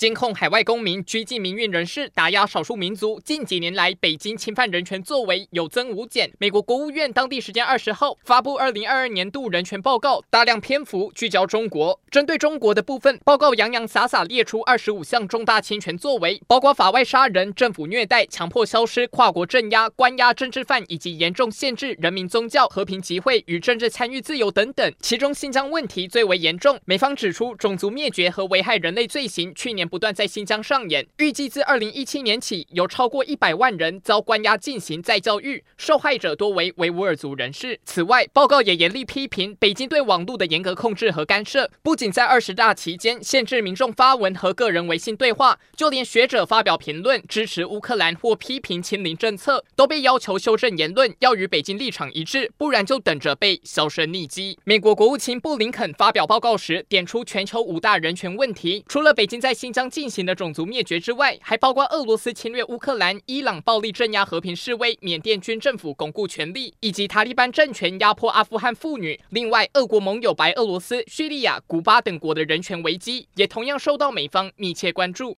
监控海外公民、拘禁民运人士、打压少数民族，近几年来北京侵犯人权作为有增无减。美国国务院当地时间二十号发布二零二二年度人权报告，大量篇幅聚焦中国。针对中国的部分，报告洋洋洒洒列出二十五项重大侵权作为，包括法外杀人、政府虐待、强迫消失、跨国镇压、关押政治犯，以及严重限制人民宗教和平集会与政治参与自由等等。其中新疆问题最为严重，美方指出种族灭绝和危害人类罪行去年不断在新疆上演，预计自二零一七年起，有超过一百万人遭关押进行再教育，受害者多为维吾尔族人士。此外，报告也严厉批评北京对网络的严格控制和干涉，不仅在二十大期间限制民众发文和个人微信对话，就连学者发表评论支持乌克兰或批评清零政策，都被要求修正言论，要与北京立场一致，不然就等着被销声匿迹。美国国务卿布林肯发表报告时，点出全球五大人权问题，除了北京在新疆将进行的种族灭绝之外，还包括俄罗斯侵略乌克兰、伊朗暴力镇压和平示威、缅甸军政府巩固权力，以及塔利班政权压迫阿富汗妇女。另外，俄国盟友白俄罗斯、叙利亚、古巴等国的人权危机也同样受到美方密切关注。